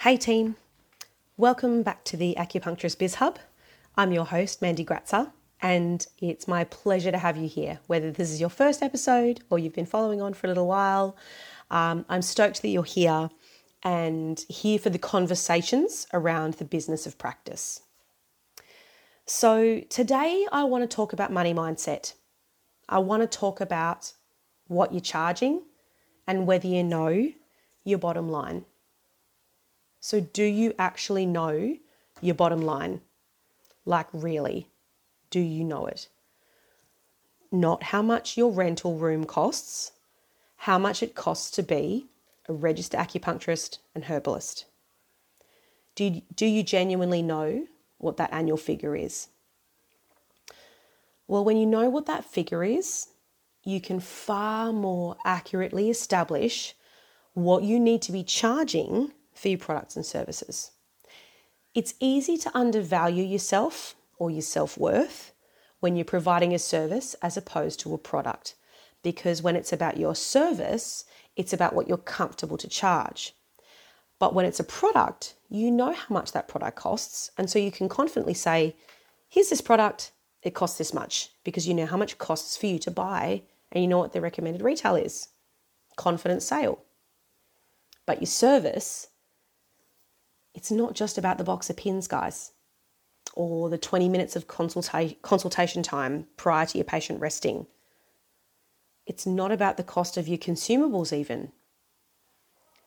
Hey team, welcome back to the Acupuncturist Biz Hub. I'm your host, Mandy Gratzer, and it's my pleasure to have you here. Whether this is your first episode or you've been following on for a little while, um, I'm stoked that you're here and here for the conversations around the business of practice. So, today I want to talk about money mindset. I want to talk about what you're charging and whether you know your bottom line. So, do you actually know your bottom line? Like, really, do you know it? Not how much your rental room costs, how much it costs to be a registered acupuncturist and herbalist. Do you, do you genuinely know what that annual figure is? Well, when you know what that figure is, you can far more accurately establish what you need to be charging for your products and services. It's easy to undervalue yourself or your self worth when you're providing a service as opposed to a product. Because when it's about your service, it's about what you're comfortable to charge. But when it's a product, you know how much that product costs. And so you can confidently say, here's this product, it costs this much, because you know how much it costs for you to buy and you know what the recommended retail is. Confident sale. But your service, it's not just about the box of pins, guys, or the 20 minutes of consulta- consultation time prior to your patient resting. It's not about the cost of your consumables, even.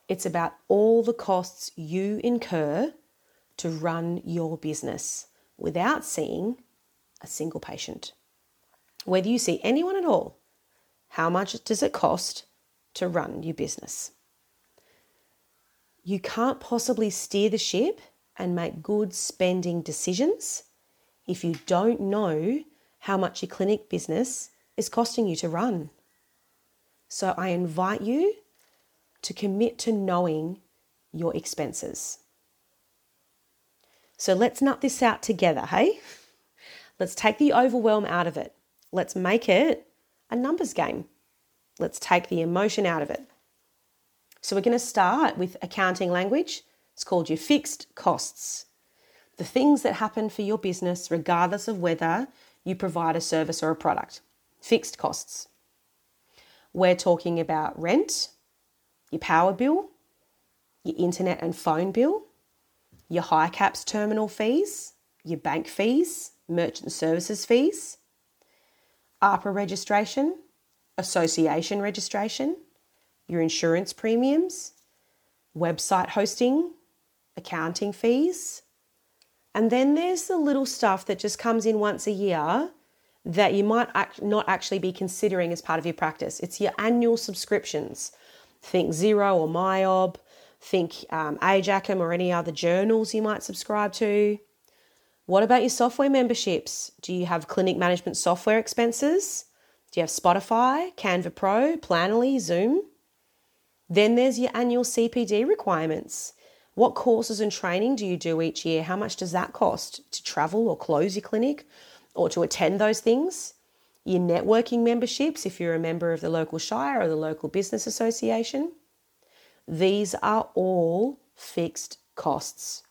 It's about all the costs you incur to run your business without seeing a single patient. Whether you see anyone at all, how much does it cost to run your business? You can't possibly steer the ship and make good spending decisions if you don't know how much your clinic business is costing you to run. So I invite you to commit to knowing your expenses. So let's nut this out together, hey? Let's take the overwhelm out of it. Let's make it a numbers game. Let's take the emotion out of it. So we're going to start with accounting language. It's called your fixed costs. The things that happen for your business, regardless of whether you provide a service or a product. Fixed costs. We're talking about rent, your power bill, your internet and phone bill, your HICAPS terminal fees, your bank fees, merchant services fees, AHPRA registration, association registration, your insurance premiums, website hosting, accounting fees. And then there's the little stuff that just comes in once a year that you might not actually be considering as part of your practice. It's your annual subscriptions. Think Xero or MYOB, think um, AJACM or any other journals you might subscribe to. What about your software memberships? Do you have clinic management software expenses? Do you have Spotify, Canva Pro, Planoly, Zoom? Then there's your annual CPD requirements. What courses and training do you do each year? How much does that cost to travel or close your clinic or to attend those things? Your networking memberships, if you're a member of the local shire or the local business association. These are all fixed costs.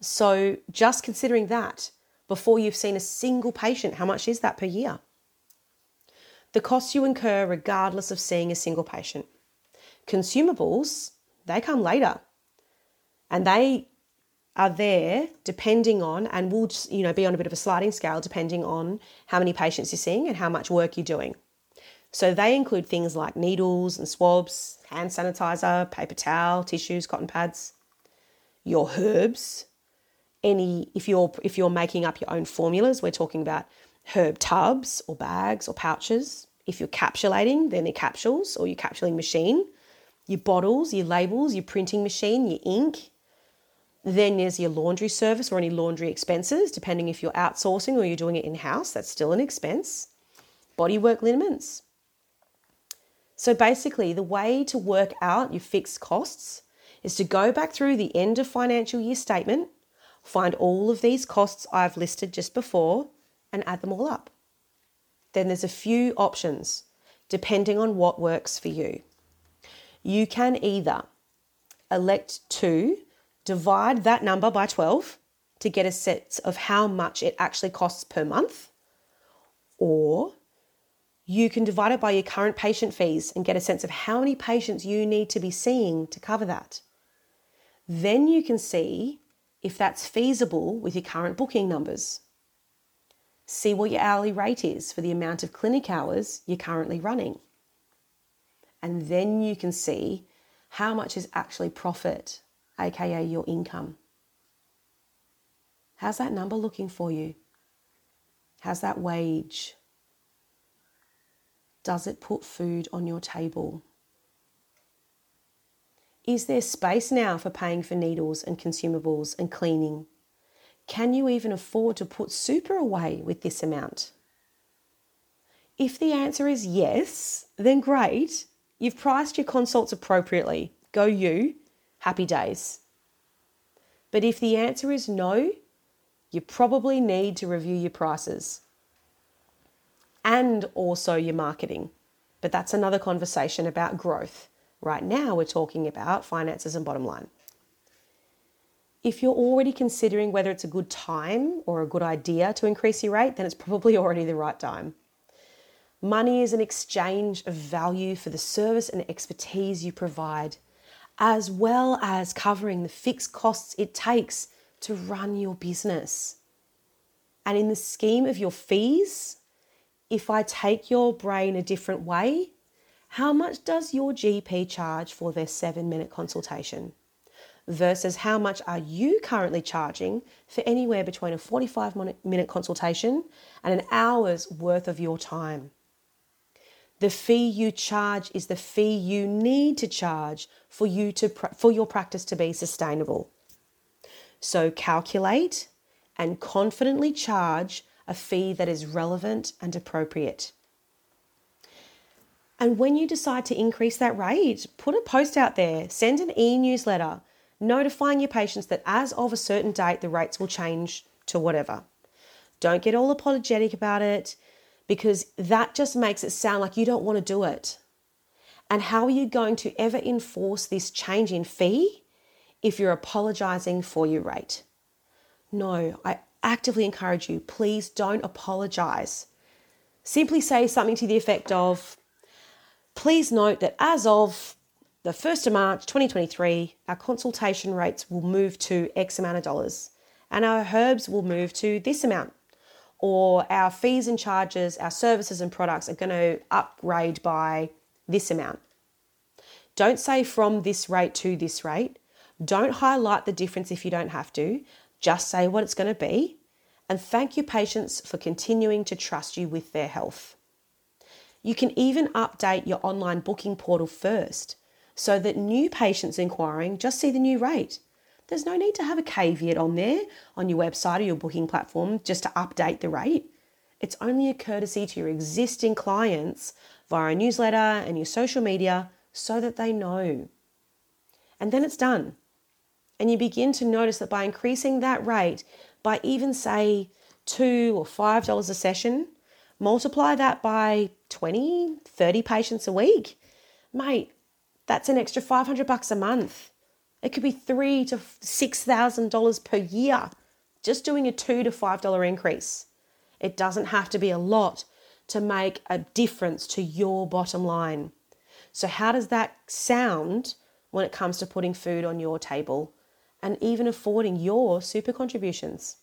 So, just considering that before you've seen a single patient, how much is that per year? The costs you incur regardless of seeing a single patient. Consumables, they come later and they are there depending on and will you know be on a bit of a sliding scale depending on how many patients you're seeing and how much work you're doing. So they include things like needles and swabs, hand sanitizer, paper towel, tissues, cotton pads, your herbs, any if you're if you're making up your own formulas, we're talking about herb tubs or bags or pouches. If you're capsulating, then the capsules or your capsuling machine, your bottles, your labels, your printing machine, your ink. Then there's your laundry service or any laundry expenses, depending if you're outsourcing or you're doing it in house, that's still an expense. Bodywork liniments. So basically, the way to work out your fixed costs is to go back through the end of financial year statement Find all of these costs I've listed just before and add them all up. Then there's a few options depending on what works for you. You can either elect to divide that number by 12 to get a sense of how much it actually costs per month, or you can divide it by your current patient fees and get a sense of how many patients you need to be seeing to cover that. Then you can see if that's feasible with your current booking numbers. See what your hourly rate is for the amount of clinic hours you're currently running. And then you can see how much is actually profit, aka your income. How's that number looking for you? How's that wage? Does it put food on your table? Is there space now for paying for needles and consumables and cleaning? Can you even afford to put super away with this amount? If the answer is yes, then great. You've priced your consults appropriately. Go you. Happy days. But if the answer is no, you probably need to review your prices and also your marketing. But that's another conversation about growth. Right now, we're talking about finances and bottom line. If you're already considering whether it's a good time or a good idea to increase your rate, then it's probably already the right time. Money is an exchange of value for the service and expertise you provide, as well as covering the fixed costs it takes to run your business. And in the scheme of your fees, if I take your brain a different way, how much does your GP charge for their seven minute consultation? Versus how much are you currently charging for anywhere between a 45 minute consultation and an hour's worth of your time? The fee you charge is the fee you need to charge for you to for your practice to be sustainable. So calculate and confidently charge a fee that is relevant and appropriate. And when you decide to increase that rate, put a post out there, send an e newsletter notifying your patients that as of a certain date, the rates will change to whatever. Don't get all apologetic about it because that just makes it sound like you don't want to do it. And how are you going to ever enforce this change in fee if you're apologizing for your rate? No, I actively encourage you please don't apologize. Simply say something to the effect of, Please note that as of the 1st of March 2023, our consultation rates will move to X amount of dollars and our herbs will move to this amount. Or our fees and charges, our services and products are going to upgrade by this amount. Don't say from this rate to this rate. Don't highlight the difference if you don't have to. Just say what it's going to be and thank your patients for continuing to trust you with their health. You can even update your online booking portal first so that new patients inquiring just see the new rate. There's no need to have a caveat on there on your website or your booking platform just to update the rate. It's only a courtesy to your existing clients via a newsletter and your social media so that they know. And then it's done. And you begin to notice that by increasing that rate by even say two or five dollars a session, multiply that by 20, 30 patients a week, mate, that's an extra 500 bucks a month. It could be three to six thousand dollars per year just doing a two to five dollar increase. It doesn't have to be a lot to make a difference to your bottom line. So, how does that sound when it comes to putting food on your table and even affording your super contributions?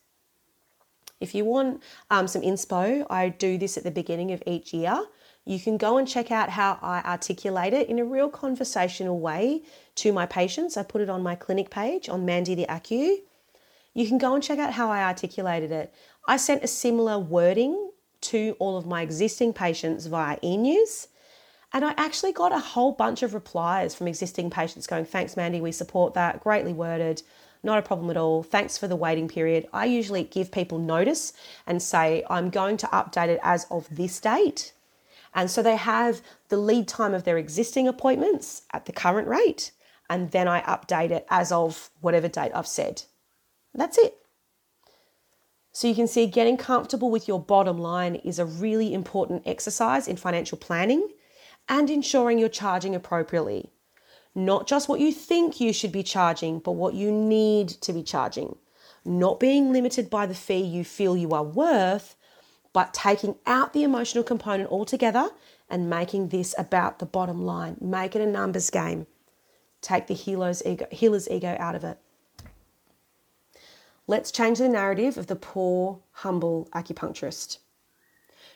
If you want um, some inspo, I do this at the beginning of each year. You can go and check out how I articulate it in a real conversational way to my patients. I put it on my clinic page on Mandy the Acu. You can go and check out how I articulated it. I sent a similar wording to all of my existing patients via e-news. And I actually got a whole bunch of replies from existing patients going, Thanks, Mandy, we support that, greatly worded. Not a problem at all. Thanks for the waiting period. I usually give people notice and say, I'm going to update it as of this date. And so they have the lead time of their existing appointments at the current rate. And then I update it as of whatever date I've said. That's it. So you can see getting comfortable with your bottom line is a really important exercise in financial planning and ensuring you're charging appropriately. Not just what you think you should be charging, but what you need to be charging. Not being limited by the fee you feel you are worth, but taking out the emotional component altogether and making this about the bottom line. Make it a numbers game. Take the healer's ego, healer's ego out of it. Let's change the narrative of the poor, humble acupuncturist.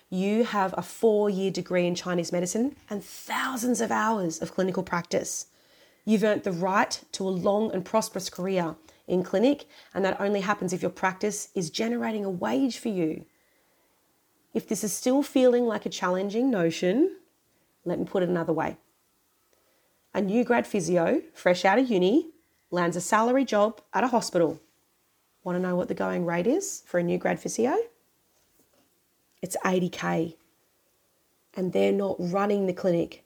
You have a four year degree in Chinese medicine and thousands of hours of clinical practice. You've earned the right to a long and prosperous career in clinic, and that only happens if your practice is generating a wage for you. If this is still feeling like a challenging notion, let me put it another way. A new grad physio, fresh out of uni, lands a salary job at a hospital. Want to know what the going rate is for a new grad physio? It's 80k. And they're not running the clinic.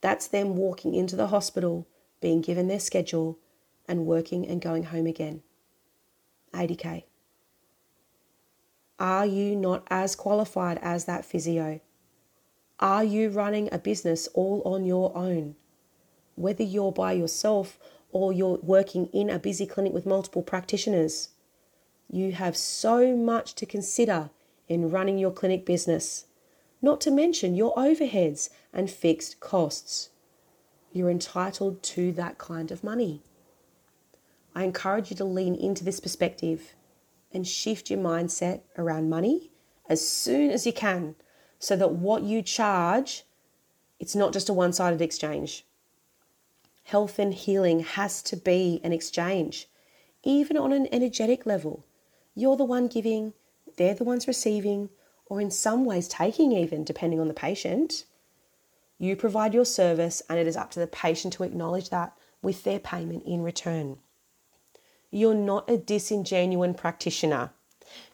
That's them walking into the hospital, being given their schedule, and working and going home again. 80k. Are you not as qualified as that physio? Are you running a business all on your own? Whether you're by yourself or you're working in a busy clinic with multiple practitioners, you have so much to consider in running your clinic business, not to mention your overheads and fixed costs. You're entitled to that kind of money. I encourage you to lean into this perspective and shift your mindset around money as soon as you can so that what you charge it's not just a one-sided exchange. Health and healing has to be an exchange, even on an energetic level. You're the one giving, they're the ones receiving, or in some ways taking, even depending on the patient. You provide your service, and it is up to the patient to acknowledge that with their payment in return. You're not a disingenuous practitioner.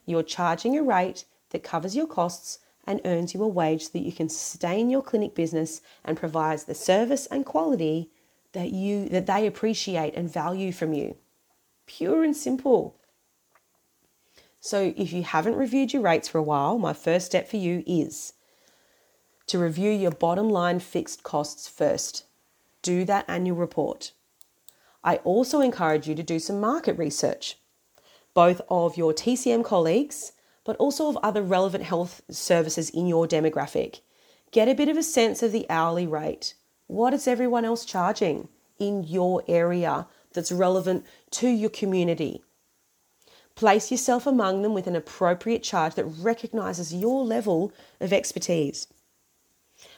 You're charging a rate that covers your costs and earns you a wage so that you can sustain your clinic business and provides the service and quality that you that they appreciate and value from you. Pure and simple. So if you haven't reviewed your rates for a while, my first step for you is to review your bottom line fixed costs first. Do that annual report. I also encourage you to do some market research, both of your TCM colleagues, but also of other relevant health services in your demographic. Get a bit of a sense of the hourly rate. What is everyone else charging in your area that's relevant to your community? Place yourself among them with an appropriate charge that recognizes your level of expertise.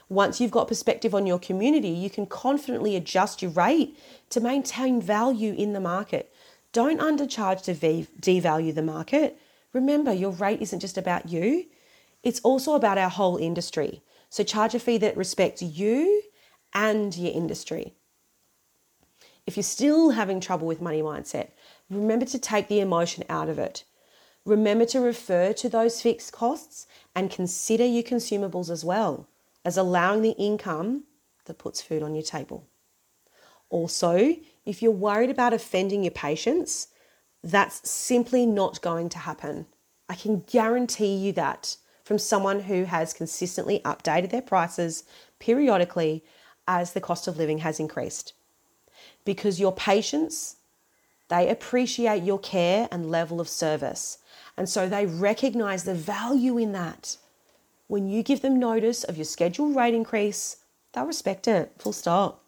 Once you've got perspective on your community, you can confidently adjust your rate to maintain value in the market. Don't undercharge to devalue the market. Remember, your rate isn't just about you, it's also about our whole industry. So charge a fee that respects you and your industry. If you're still having trouble with money mindset, remember to take the emotion out of it. Remember to refer to those fixed costs and consider your consumables as well as allowing the income that puts food on your table. Also, if you're worried about offending your patients, that's simply not going to happen. I can guarantee you that from someone who has consistently updated their prices periodically as the cost of living has increased. Because your patients, they appreciate your care and level of service. And so they recognize the value in that. When you give them notice of your scheduled rate increase, they'll respect it, full stop.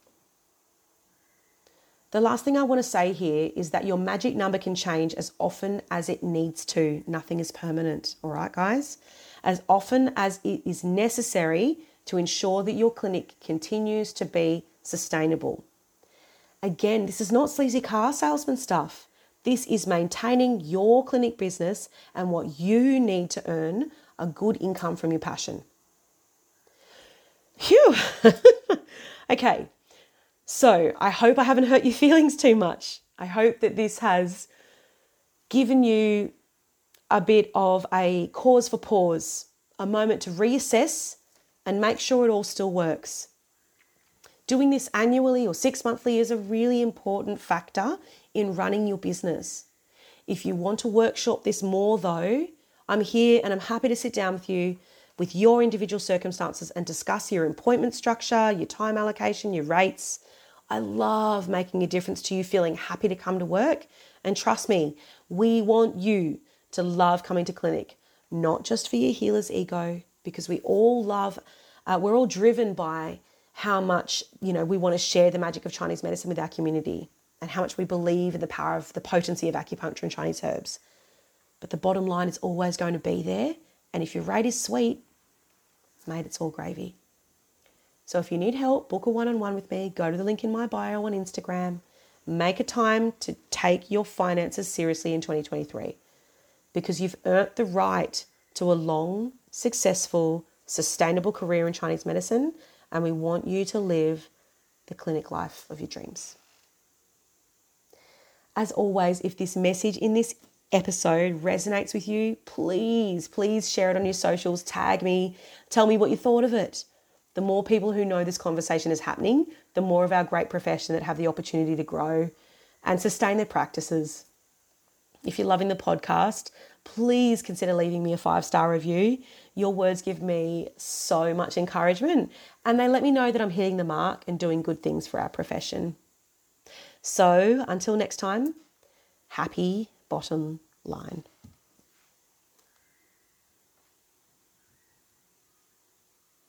The last thing I want to say here is that your magic number can change as often as it needs to. Nothing is permanent, all right, guys? As often as it is necessary to ensure that your clinic continues to be sustainable. Again, this is not sleazy car salesman stuff. This is maintaining your clinic business and what you need to earn a good income from your passion. Phew. okay. So I hope I haven't hurt your feelings too much. I hope that this has given you a bit of a cause for pause, a moment to reassess and make sure it all still works. Doing this annually or six monthly is a really important factor in running your business. If you want to workshop this more, though, I'm here and I'm happy to sit down with you with your individual circumstances and discuss your appointment structure, your time allocation, your rates. I love making a difference to you, feeling happy to come to work. And trust me, we want you to love coming to clinic, not just for your healer's ego, because we all love, uh, we're all driven by how much, you know, we want to share the magic of Chinese medicine with our community and how much we believe in the power of the potency of acupuncture and Chinese herbs. But the bottom line is always going to be there. And if your rate is sweet, mate, it's all gravy. So if you need help, book a one on one with me. Go to the link in my bio on Instagram. Make a time to take your finances seriously in 2023 because you've earned the right to a long, successful, sustainable career in Chinese medicine, and we want you to live the clinic life of your dreams. As always, if this message in this episode resonates with you, please, please share it on your socials, tag me, tell me what you thought of it. The more people who know this conversation is happening, the more of our great profession that have the opportunity to grow and sustain their practices. If you're loving the podcast, please consider leaving me a five star review. Your words give me so much encouragement and they let me know that I'm hitting the mark and doing good things for our profession. So until next time, happy bottom line.